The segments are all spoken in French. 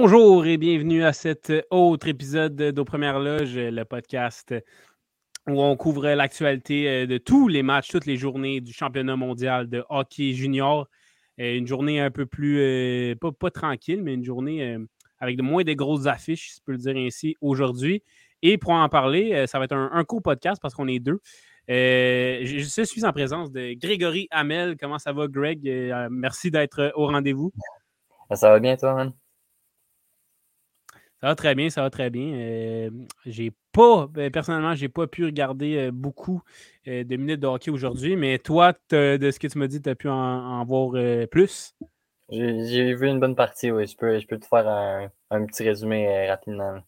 Bonjour et bienvenue à cet autre épisode d'Aux Premières Loges, le podcast où on couvre l'actualité euh, de tous les matchs, toutes les journées du championnat mondial de hockey junior. Euh, une journée un peu plus, euh, pas, tranquille, mais une journée avec de moins de grosses affiches, si je peux le dire ainsi, aujourd'hui. Et pour en parler, ça va être un, un co-podcast parce qu'on est deux. je, suis en présence de Grégory Hamel. Comment ça va, Greg? merci d'être au rendez-vous. Ça va bien, toi, man? Ça va très bien, ça va très bien. Euh, j'ai pas, ben, personnellement, j'ai pas pu regarder euh, beaucoup euh, de minutes de hockey aujourd'hui, mais toi, de ce que tu m'as dit, tu as pu en, voir plus? J'ai vu une bonne partie, oui. Je peux, je peux te faire un, petit résumé rapidement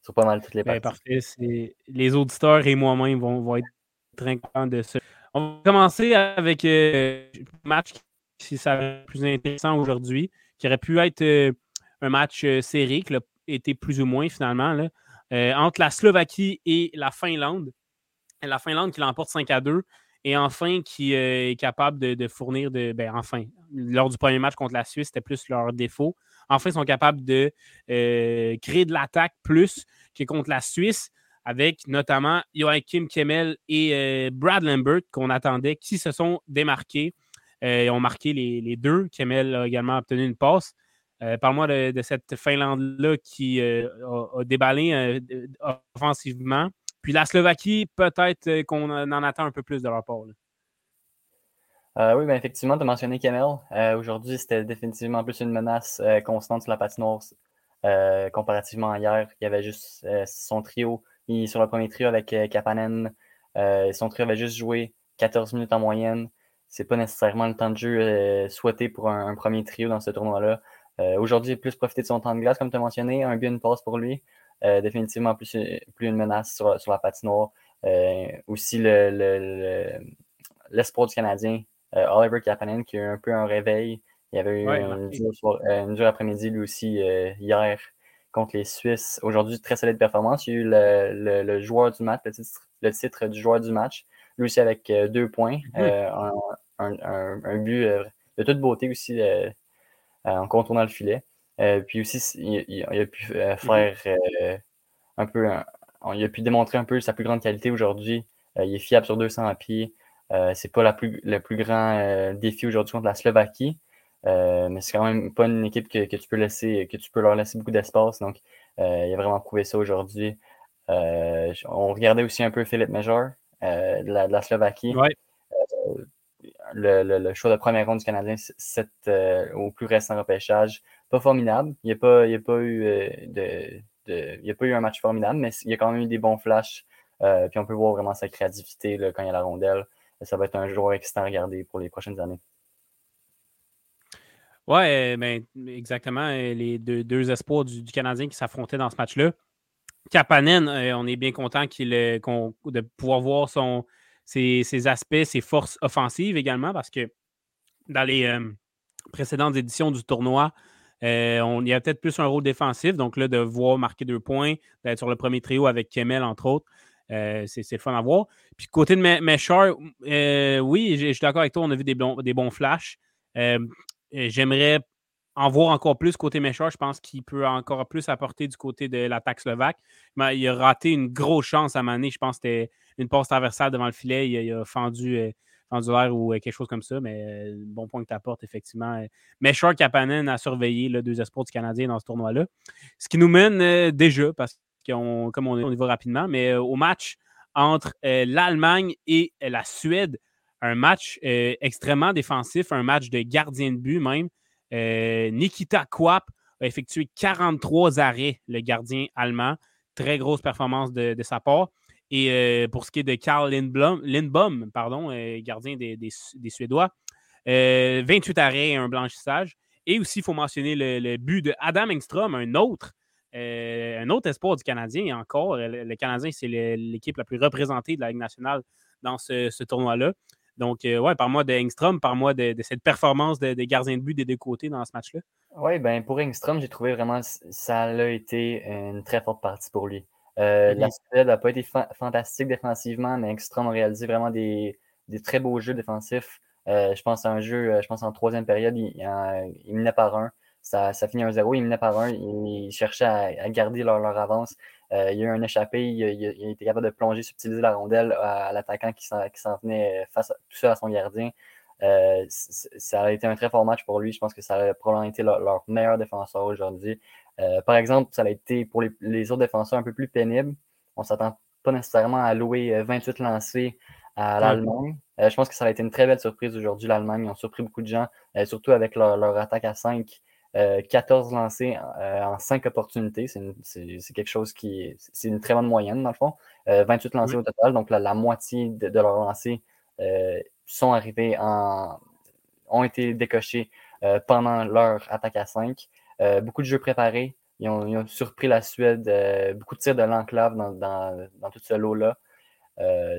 sur pas mal toutes les ben, parties. parfait. Les auditeurs et moi-même vont, vont, être très contents de ça. On va commencer avec un match qui ça plus intéressant aujourd'hui, qui aurait pu être un match serré, que été plus ou moins finalement. Là. Euh, entre la Slovaquie et la Finlande. La Finlande qui l'emporte 5 à 2 et enfin qui euh, est capable de, fournir de. Ben, enfin, lors du premier match contre la Suisse, c'était plus leur défaut. Enfin, ils sont capables de euh, créer de l'attaque plus que contre la Suisse, avec notamment Joachim Kemmel et Brad Lambert qu'on attendait, qui se sont démarqués. ils ont marqué les, les, deux. Kemmel a également obtenu une passe. Euh, parle-moi de, cette Finlande-là qui euh, a, déballé euh, offensivement. Puis la Slovaquie, peut-être qu'on en attend un peu plus de leur part. oui, bien, effectivement, tu as mentionné Kemel. Aujourd'hui, c'était définitivement plus une menace constante sur la patinoire comparativement à hier. Il y avait juste son trio. sur le premier trio avec Kapanen, son trio avait juste joué 14 minutes en moyenne. C'est pas nécessairement le temps de jeu souhaité pour un premier trio dans ce tournoi-là. Euh, aujourd'hui, plus profiter de son temps de glace, comme tu as mentionné. Un but, une passe pour lui. Euh, définitivement plus, plus une menace sur, la patinoire. Euh, aussi, l'espoir du Canadien, Oliver Kapanen, qui a eu un peu un réveil. Il y avait eu une, dure, après-midi, lui aussi, hier, contre les Suisses. Aujourd'hui, très solide performance. Il y a eu le, joueur du match, le titre, du joueur du match. Lui aussi avec deux points. un, but de toute beauté aussi en contournant le filet. Euh, puis aussi, il, a pu euh, mm-hmm. faire un peu, il a pu démontrer un peu sa plus grande qualité aujourd'hui. il est fiable sur 200 pieds. Euh, c'est pas la plus, le plus grand défi aujourd'hui contre la Slovaquie, mais c'est quand même pas une équipe que, tu peux laisser, que tu peux leur laisser beaucoup d'espace. Donc, il a vraiment prouvé ça aujourd'hui. on regardait aussi un peu Philippe Major de, la, Slovaquie le, choix de première ronde du Canadien euh, au plus récent repêchage. Pas formidable. Il n'y a, pas, a, eu, euh, de, a pas eu un match formidable, mais il y a quand même eu des bons flashs. Euh, puis on peut voir vraiment sa créativité quand il y a la rondelle. Ça va être un joueur excitant à regarder pour les prochaines années. Oui, ben, exactement. Les deux, espoirs du, Canadien qui s'affrontaient dans ce match-là. Kapanen, on est bien content qu'il, de pouvoir voir son, ses, aspects, ses forces offensives également, parce que dans les euh, précédentes éditions du tournoi, euh, on y a peut-être plus un rôle défensif. Donc là, de voir marquer deux points, d'être sur le premier trio avec Kemel, entre autres, euh, c'est le fun à voir. Puis côté de Mesher, oui, je suis d'accord avec toi, on a vu des des bons flashs. J'aimerais en voir encore plus côté Mesher. Je pense qu'il peut encore plus apporter du côté de l'attaque slovaque. Il a raté une grosse chance à Mané. Je pense que c'était une passe traversale devant le filet. Il, a fendu, euh, fendu l'air ou euh, quelque chose comme ça. Mais euh, bon point que tu apportes, effectivement. Mesher Kapanen a surveillé le deux espoirs du Canadien dans ce tournoi-là. Ce qui nous mène déjà, parce qu'on, comme on, y va rapidement, mais au match entre l'Allemagne et la Suède. Un match extrêmement défensif, un match de gardien de but même. Euh, Nikita Kwap a effectué 43 arrêts, le gardien allemand. Très grosse performance de, sa part. Et euh, pour ce qui est de Karl Lindblom, pardon, euh, gardien des, Suédois, 28 arrêts et un blanchissage. Et aussi, il faut mentionner le, but de Adam Engstrom, un autre, un autre espoir du Canadien. Et encore, le, Canadien, c'est l'équipe la plus représentée de la Ligue nationale dans ce tournoi-là. Donc, euh, ouais, par-moi de Engstrom, par-moi de, cette performance des de gardiens de but des deux côtés dans ce match-là. Oui, ben pour Engstrom, j'ai trouvé vraiment ça a été une très forte partie pour lui. Euh, la Suède n'a pas été fantastique défensivement, mais Engstrom a réalisé vraiment des, très beaux jeux défensifs. Euh, je pense à un jeu, je pense en troisième période, il, il, menait par un. ça, ça finit 1-0. Ils menaient par un. Ils cherchaient à, garder leur, leur avance. Euh, il y a eu un échappé. Il, il, était capable de plonger, subtiliser la rondelle à, l'attaquant qui s'en venait face tout seul à son gardien. Euh, ça a été un très fort match pour lui. Je pense que ça a probablement été leur, meilleur défenseur aujourd'hui. Euh, par exemple, ça a été pour les, autres défenseurs un peu plus pénible. On ne s'attend pas nécessairement à louer 28 lancés à l'Allemagne. je pense que ça a été une très belle surprise aujourd'hui, l'Allemagne. Ils ont surpris beaucoup de gens, surtout avec leur, leur, attaque à 5. 14 euh, lancés euh, en 5 opportunités. C'est quelque chose qui c'est une très bonne moyenne, dans le fond. 28 euh, lancés au total, donc la, moitié de, leurs lancés sont arrivés en ont été décochés pendant leur attaque à 5. beaucoup de jeux préparés. Ils ont, surpris la Suède, beaucoup de tirs de l'enclave dans, dans, tout ce lot-là.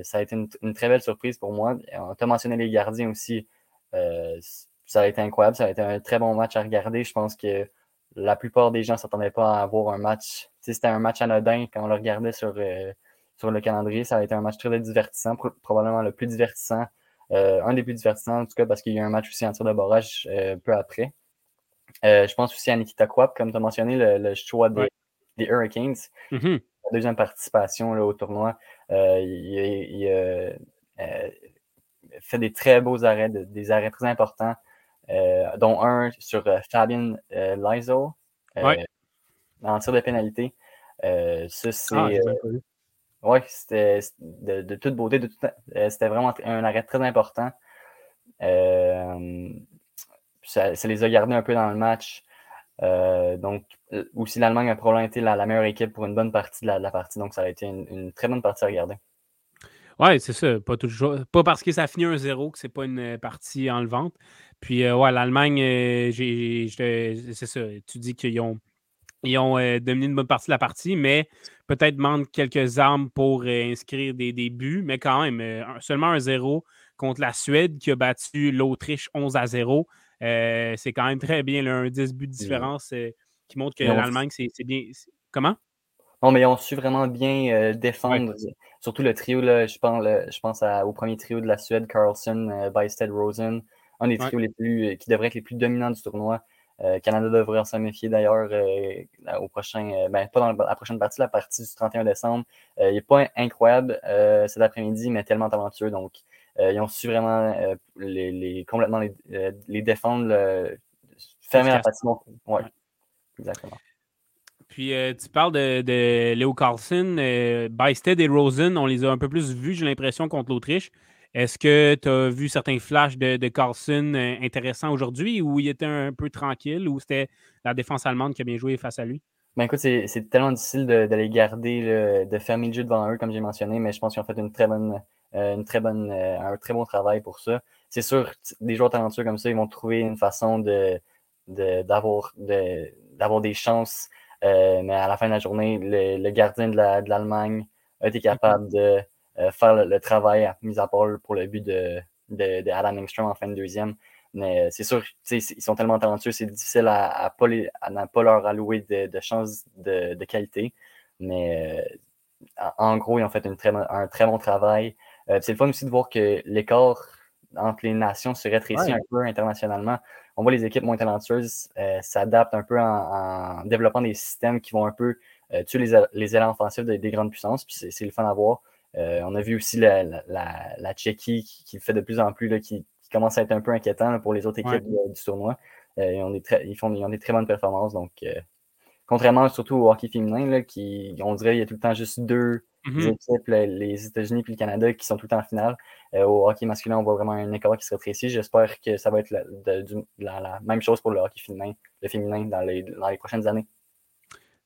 ça a été une, très belle surprise pour moi. On t'a mentionné les gardiens aussi ça a été incroyable. Ça a été un très bon match à regarder. Je pense que la plupart des gens ne s'attendaient pas à avoir un match. C'était un match anodin quand on le regardait sur, euh, sur le calendrier. Ça a été un match très divertissant, probablement le plus divertissant. Euh, un des plus divertissants, en tout cas, parce qu'il y a eu un match aussi en tir de barrage euh, peu après. je pense aussi à Nikita Kwap, comme tu as mentionné, le, choix des, Hurricanes. Mm-hmm. La deuxième participation au tournoi. il, fait des très beaux arrêts, des arrêts très importants. Euh, dont un sur euh, Fabien euh, Lizo en tir de pénalité. ça, c'est. Ah, oui, c'était de, toute beauté. c'était vraiment un arrêt très important. Ça, les a gardés un peu dans le match. donc, aussi, l'Allemagne a probablement été la, meilleure équipe pour une bonne partie de la, partie. Donc, ça a été une, très bonne partie à regarder. Oui, c'est ça. Pas, toujours, pas parce que ça a fini 1-0 que c'est pas une partie enlevante. Puis, euh, ouais, l'Allemagne, euh, c'est ça. Tu dis qu'ils ont, ils ont euh, dominé une bonne partie de la partie, mais peut-être manque quelques armes pour inscrire des, des, buts, mais quand même, seulement un 0 contre la Suède qui a battu l'Autriche 11 à 0. c'est quand même très bien, un 10 buts de différence qui montre que l'Allemagne, c'est bien. Comment? Non, mais ils ont su vraiment bien défendre, surtout le trio, là, je pense, je pense au premier trio de la Suède, Carlson, Bysted, Rosen un des trios les plus, euh, qui devrait être les plus dominants du tournoi. Euh, Canada devrait s'en méfier d'ailleurs euh, au prochain, ben, pas dans la prochaine partie, la partie du 31 décembre. il n'est pas incroyable cet après-midi, mais tellement talentueux. Donc, ils ont su vraiment les, complètement les, défendre, fermer la partie. Ouais, exactement. Puis tu parles de, de Léo Carlson, Bysted et Rosen, on les a un peu plus vus, j'ai l'impression, contre l'Autriche. Est-ce que tu as vu certains flashs de, Carlson euh, intéressants aujourd'hui ou il était un, peu tranquille ou c'était la défense allemande qui a bien joué face à lui? Ben écoute, c'est tellement difficile de, les garder, de fermer le jeu devant eux, comme j'ai mentionné, mais je pense qu'ils ont fait une très bonne, euh, une très bonne, euh, un très bon travail pour ça. C'est sûr, des joueurs talentueux comme ça, ils vont trouver une façon de d'avoir de, des chances, mais à la fin de la journée, le, gardien de l'Allemagne a été capable de euh, faire le, travail mis à part pour le but de, Adam Engstrom en fin de deuxième. Mais euh, c'est sûr, ils sont tellement talentueux, c'est difficile à, ne pas, leur allouer de, chances de, qualité. Mais euh, en gros, ils ont fait un très bon travail. c'est le fun aussi de voir que l'écart entre les nations se rétrécit un peu internationalement. On voit les équipes moins talentueuses s'adaptent un peu en, développant des systèmes qui vont un peu tuer les, les élans offensifs des, des grandes puissances. Puis c'est le fun à voir. Euh, on a vu aussi la, la, Tchéquie qui, le fait de plus en plus, là, qui, commence à être un peu inquiétant pour les autres équipes du tournoi. Euh, ils, font, ont des très bonnes performances. Donc, euh, contrairement surtout au hockey féminin, là, qui, on dirait qu'il y a tout le temps juste deux équipes, les États-Unis et le Canada, qui sont tout le temps en finale. au hockey masculin, on voit vraiment un écart qui serait précis. J'espère que ça va être la, même chose pour le hockey féminin, le féminin dans les prochaines années.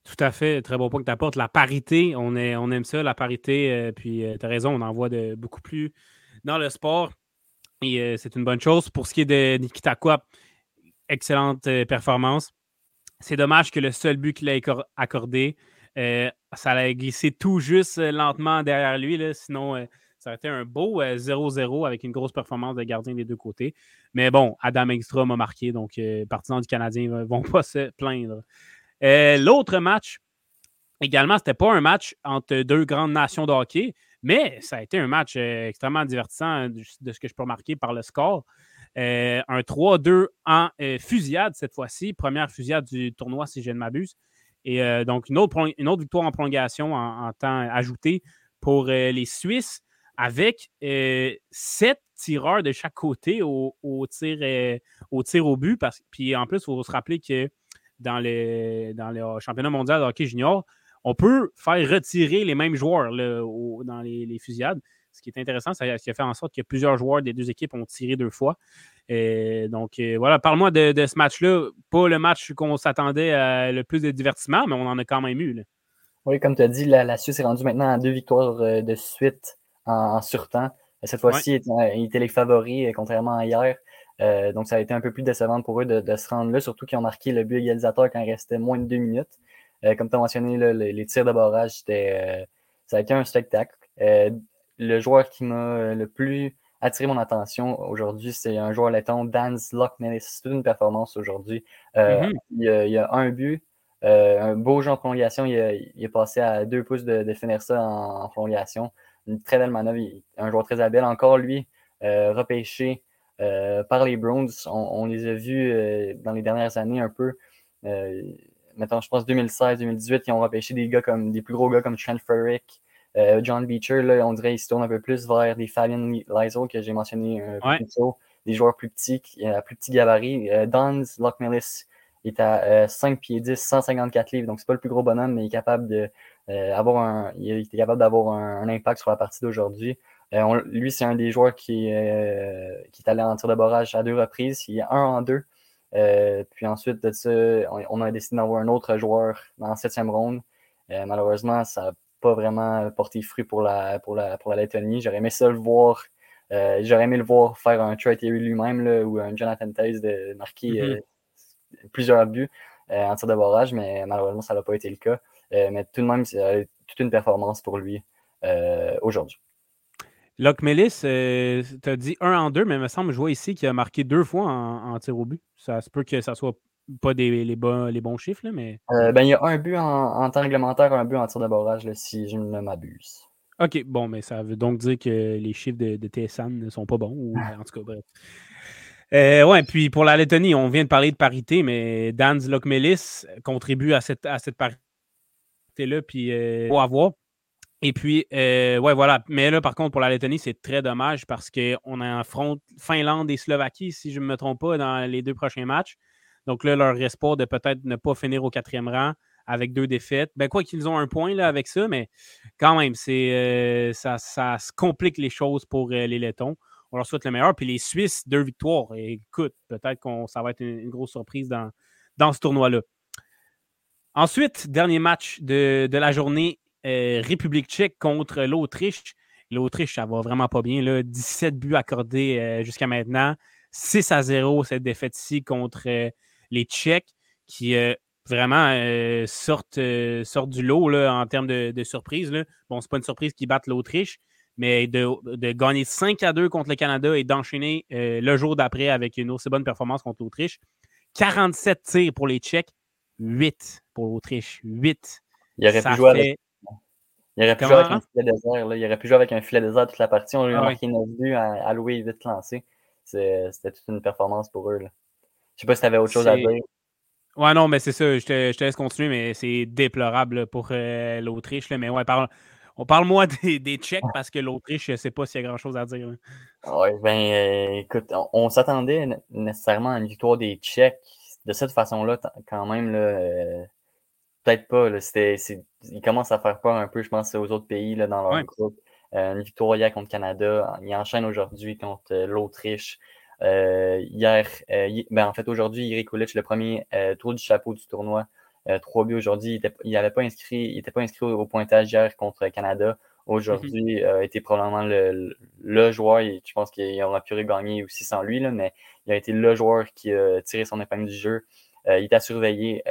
Tout à fait. Très bon point que tu apportes. La parité, on, est, on aime ça, la parité. Euh, puis euh, tu as raison, on en voit de, beaucoup plus dans le sport. Et euh, c'est une bonne chose. Pour ce qui est de Nikita Kwap, excellente performance. C'est dommage que le seul but qu'il a accordé, ça l'a glissé tout juste lentement derrière lui. Sinon, ça aurait été un beau 0-0 avec une grosse performance de gardien des deux côtés. Mais bon, Adam Engstrom a marqué, donc les partisans du Canadien ne vont pas se plaindre. Euh, l'autre match, également, c'était pas un match entre deux grandes nations de hockey, mais ça a été un match euh, extrêmement divertissant de ce que je peux remarquer par le score. un 3-2 en fusillade cette fois-ci. Première fusillade du tournoi, si je ne m'abuse. Et donc, une autre, une autre victoire en prolongation en, temps ajouté pour les Suisses avec sept tireurs de chaque côté au, tir, au tir au but. Parce, puis en plus, il faut se rappeler que dans, les, dans le championnat mondial de hockey junior, on peut faire retirer les mêmes joueurs dans les, fusillades. Ce qui est intéressant, c'est a fait en sorte que plusieurs joueurs des deux équipes ont tiré deux fois. donc euh, voilà, parle-moi de, ce match-là. Pas le match qu'on s'attendait à le plus de divertissement, mais on en a quand même eu. Oui, comme tu as dit, la, Suisse est rendue maintenant à deux victoires euh, de suite en, surtemps. Cette fois-ci, ils étaient les favoris, euh, contrairement à hier. donc, ça a été un peu plus décevant pour eux de, se rendre là, surtout qu'ils ont marqué le but égalisateur quand il restait moins de deux minutes. Euh, comme tu as mentionné, les, tirs de barrage, euh, ça a été un spectacle. Euh, le joueur qui m'a le plus attiré mon attention aujourd'hui, c'est un joueur letton, Dan Lockman. C'est toute une performance aujourd'hui. Mm-hmm. il, y a un but, un beau jeu en prolongation. Il, est passé à deux pouces de, finir ça en, prolongation. Une très belle manœuvre. un joueur très habile. Encore lui, repêché par les Browns. On, les a vus dans les dernières années un peu mettons, je pense 2016-2018, ils ont repêché des gars comme des plus gros gars comme Trent Furrick, euh, John Beecher, là, on dirait qu'ils se tournent un peu plus vers des Fabian Lizo que j'ai mentionné un peu plus tôt, des joueurs plus petits, à plus petit gabarit. Euh, Dans Lockmillis est à 5 euh, pieds 10, 154 livres, donc c'est pas le plus gros bonhomme, mais il est capable de avoir un, il est capable d'avoir un, impact sur la partie d'aujourd'hui. lui, c'est un des joueurs qui, qui est allé en tir de barrage à deux reprises. Il est un en deux. Euh, puis ensuite de ça, on, a décidé d'avoir un autre joueur dans la septième ronde. Euh, malheureusement, ça n'a pas vraiment porté fruit pour la, pour la, pour la Lettonie. J'aurais aimé ça le voir. Euh, j'aurais aimé le voir faire un Troy lui-même ou un Jonathan Taze de marquer mm-hmm. plusieurs buts en tir de barrage, mais malheureusement, ça n'a pas été le cas. mais tout de même, c'est toute une performance pour lui aujourd'hui. Locke euh, tu as dit un en deux, mais il me semble, je vois ici qu'il a marqué deux fois en, tir au but. Ça se peut que ça soit pas des, les, bons, les bons chiffres, mais. Euh, ben, il y a un but en, temps réglementaire, un but en tir de barrage, si je ne m'abuse. OK, bon, mais ça veut donc dire que les chiffres de, de TSN ne sont pas bons, ou en tout cas, bref. Euh, ouais, puis pour la Lettonie, on vient de parler de parité, mais Dan Lokmelis contribue à cette, à cette parité-là, puis euh, faut avoir. Et puis, euh, ouais, voilà. Mais là, par contre, pour la Lettonie, c'est très dommage parce qu'on affronte Finlande et Slovaquie, si je ne me trompe pas, dans les deux prochains matchs. Donc là, leur espoir de peut-être ne pas finir au quatrième rang avec deux défaites. Ben, quoi qu'ils ont un point là, avec ça, mais quand même, euh, ça, ça, se complique les choses pour euh, les Lettons. On leur souhaite le meilleur. Puis les Suisses, deux victoires. écoute, peut-être que ça va être une, grosse surprise dans, dans ce tournoi-là. Ensuite, dernier match de, de la journée, euh, République tchèque contre l'Autriche. L'Autriche, ça va vraiment pas bien. Là. 17 buts accordés jusqu'à maintenant. 6 à 0 cette défaite-ci contre les Tchèques qui vraiment sortent, sortent, du lot là, en termes de, surprise. Là. Bon, c'est pas une surprise qu'ils battent l'Autriche, mais de, de, gagner 5 à 2 contre le Canada et d'enchaîner le jour d'après avec une aussi bonne performance contre l'Autriche. 47 tirs pour les Tchèques, 8 pour l'Autriche. 8. Il aurait pu jouer avec il aurait pu jouer avec un filet désert. Il aurait pu jouer avec un filet désert toute la partie. On lui a ah marqué 9 buts à, louer vite lancé. C'était toute une performance pour eux. Là. Je sais pas si tu avais autre chose à dire. Ouais, non, mais c'est ça. Je te, je te, laisse continuer, mais c'est déplorable pour euh, l'Autriche. Mais ouais, parle, on parle-moi des, des, Tchèques parce que l'Autriche, je sais pas s'il y a grand-chose à dire. Oui, ben, euh, écoute, on, s'attendait nécessairement à une victoire des Tchèques de cette façon-là, quand même. Là, euh, peut-être pas. Là, il commence à faire peur un peu, je pense, aux autres pays là, dans leur groupe. Une victoire hier contre Canada. Il enchaîne aujourd'hui contre l'Autriche. Euh, hier, ben, en fait, aujourd'hui, Eric Kulich, le premier tour du chapeau du tournoi. trois buts aujourd'hui. Il n'avait pas inscrit, il était pas inscrit au, pointage hier contre Canada. Aujourd'hui, a été probablement le, le joueur. je pense qu'il aura pu gagner aussi sans lui, là, mais il a été le joueur qui a tiré son épingle du jeu. Euh, il était surveillé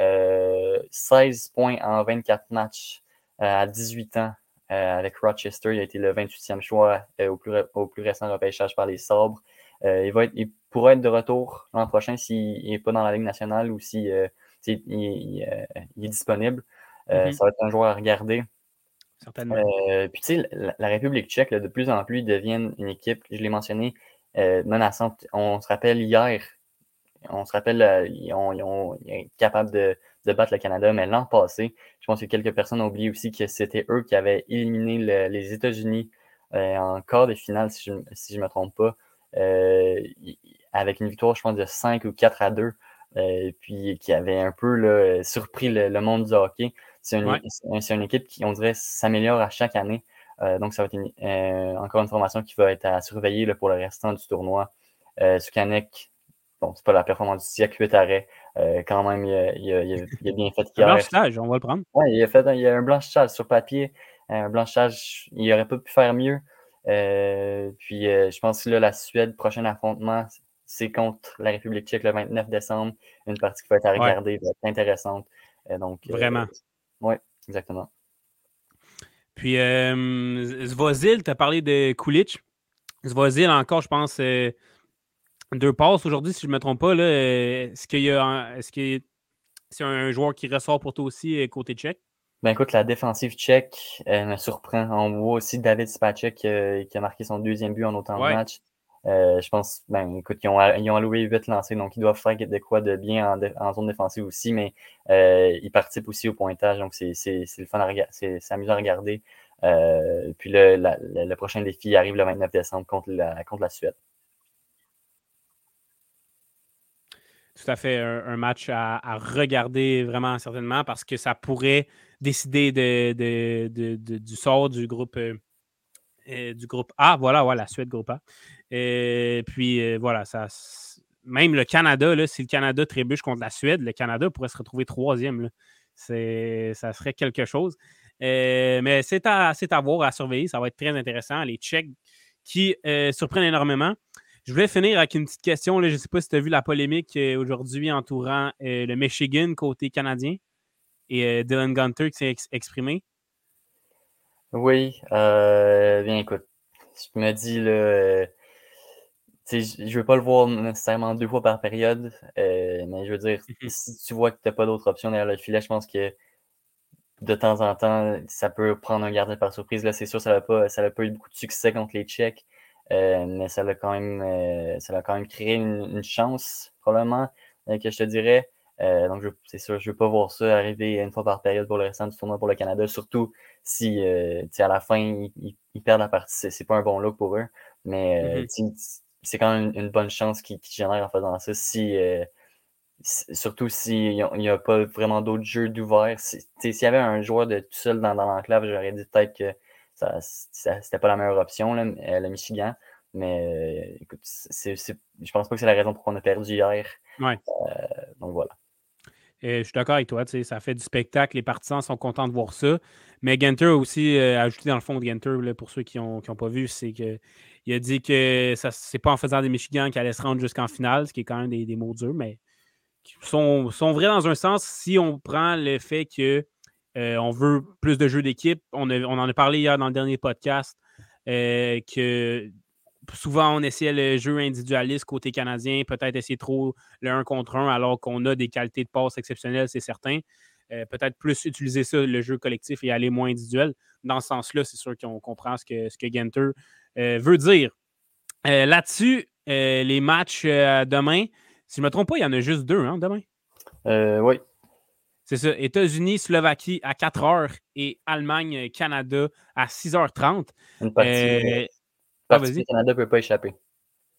16 points en 24 matchs euh, à 18 ans euh, avec Rochester. Il a été le 28e choix au, plus, au plus récent repêchage par les Sabres. Il, va être, il pourra être de retour l'an prochain s'il n'est pas dans la Ligue nationale ou s'il si, il, est disponible. Mm-hmm. Ça va être un joueur à regarder. Certainement. puis tu sais, la, République tchèque, de plus en plus, devient une équipe, je l'ai mentionné, menaçante. On se rappelle hier, on se rappelle, ils, ont, été capables de, battre le Canada, mais l'an passé, je pense que quelques personnes ont oublié aussi que c'était eux qui avaient éliminé les États-Unis en quart de finale, si je ne me trompe pas, avec une victoire, je pense, de 5 ou 4 à 2. Euh, puis qui avait un peu surpris le, monde du hockey. C'est une, équipe qui, on dirait, s'améliore à chaque année. Euh, donc, ça va être euh, encore une formation qui va être à surveiller pour le restant du tournoi. Euh, Sukanek, bon, c'est pas la performance du siècle, 8 arrêts. quand même, il a, bien fait. Un blanchissage, on va le prendre. Oui, il a fait il a un blanchissage sur papier. Un blanchissage, il n'aurait pas pu faire mieux. Puis, je pense que là, la Suède, prochain affrontement, c'est contre la République tchèque le 29 décembre. Une partie qui va être à regarder, va être intéressante. Euh, donc, euh, Vraiment. oui, exactement. Puis, euh, Zvozil, tu as parlé de Kulich. Zvozil, encore, je pense, euh, deux passes aujourd'hui, si je ne me trompe pas. Est-ce qu'il y a est-ce que c'est un joueur qui ressort pour toi aussi côté tchèque? Ben écoute, la défensive tchèque me surprend. On voit aussi David Spacek qui a marqué son deuxième but en autant de matchs. Euh, je pense, ben, écoute, ils ont, ils ont alloué 8 lancés, donc ils doivent faire de quoi de bien en, zone défensive aussi, mais euh, ils participent aussi au pointage, donc c'est le fun à regarder, c'est amusant à regarder. Euh, puis le, le, prochain défi arrive le 29 décembre contre la, contre la Suède. Tout à fait, un, match à, regarder vraiment certainement parce que ça pourrait décider de, du sort du groupe, du groupe A. Voilà, voilà, la Suède groupe A. Et puis euh, voilà, ça, même le Canada, là, si le Canada trébuche contre la Suède, le Canada pourrait se retrouver troisième. Ça serait quelque chose. Euh, mais c'est à, à, voir, à surveiller. Ça va être très intéressant. Les Tchèques qui euh, surprennent énormément. Je voulais finir avec une petite question. Je ne sais pas si tu as vu la polémique aujourd'hui entourant le Michigan côté canadien et Dylan Gunter qui s'est exprimé. Oui, bien écoute, je me dis, le je ne veux pas le voir nécessairement deux fois par période, euh, mais je veux dire, mmh si tu vois que tu n'as pas d'autre option derrière le filet, je pense que de temps en temps, ça peut prendre un gardien par surprise. Là, c'est sûr, ça n'a pas, pas eu beaucoup de succès contre les Tchèques, euh, mais ça a quand même, euh, ça a quand même créé une, chance, probablement, que je te dirais. donc, c'est sûr, je ne veux pas voir ça arriver une fois par période pour le restant du tournoi pour le Canada, surtout si à la fin, ils, perdent la partie. C'est pas un bon look pour eux. Mais mmh c'est quand même une, bonne chance qui, génère en faisant ça. Si, euh, surtout s'il n'y a, pas vraiment d'autres jeux d'ouvert. S'il y avait un joueur de tout seul dans, l'enclave, j'aurais dit peut-être que ça, c'était pas la meilleure option, là, euh, le Michigan. Mais euh, écoute, je pense pas que c'est la raison pour qu'on a perdu hier. donc voilà. je suis d'accord avec toi, ça fait du spectacle, les partisans sont contents de voir ça. Mais Genter aussi ajouté dans le fond de Genter, pour ceux qui n'ont pas vu, c'est que il a dit que ce n'est pas en faisant des Michigan qu'il allait se rendre jusqu'en finale, ce qui est quand même des, mots durs, mais qui sont, sont, vrais dans un sens si on prend le fait que euh, on veut plus de jeux d'équipe. On, en a parlé hier dans le dernier podcast euh, que souvent on essayait le jeu individualiste côté canadien, peut-être essayer trop le 1 contre 1 alors qu'on a des qualités de passe exceptionnelles, c'est certain. Euh, peut-être plus utiliser ça, le jeu collectif, et aller moins individuel. Dans ce sens-là, c'est sûr qu'on comprend ce que, ce Genter euh, veut dire. Euh, là-dessus, les matchs demain, si je ne me trompe pas, il y en a juste deux hein, demain? oui. C'est ça. États-Unis, Slovaquie à 4 h et Allemagne, Canada à 6h30. Une partie, ah, le Canada ne peut pas échapper.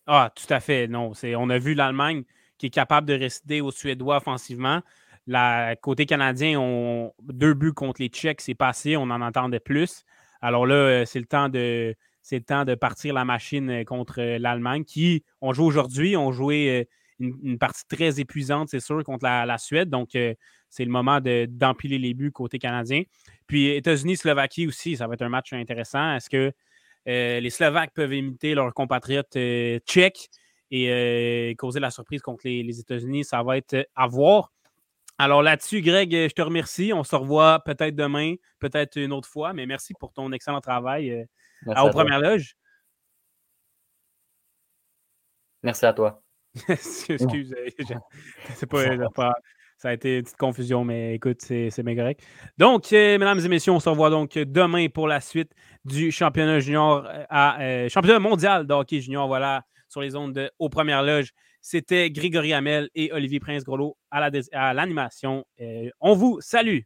Ah, tout à fait. Non, on a vu l'Allemagne qui est capable de résister aux Suédois offensivement. La, côté canadien, on, deux buts contre les Tchèques, c'est passé, on en entendait plus. Alors là, euh, c'est le temps de c'est temps de partir la machine euh, contre euh, l'Allemagne, qui ont joué aujourd'hui, ont joué une, partie très épuisante, c'est sûr, contre la, Suède. Donc, c'est le moment d'empiler les buts côté canadien. Puis États-Unis-Slovaquie aussi, ça va être un match intéressant. Est-ce que les Slovaques peuvent imiter leurs compatriotes tchèques et causer la surprise contre les, les États-Unis? Ça va être à voir. Alors là-dessus, Greg, je te remercie. On se revoit peut-être demain, peut-être une autre fois, mais merci pour ton excellent travail euh, à, aux premières loges. Merci à toi. Excuse, c'est pas, ça a été une petite confusion, mais écoute, c'est bien correct. Donc, euh, mesdames et messieurs, on se revoit donc demain pour la suite du championnat junior euh, à championnat mondial de hockey junior. Voilà sur les ondes de Aux Premières Loges. C'était Grégory Hamel et Olivier Prince-Grolot à l'animation. on vous salue!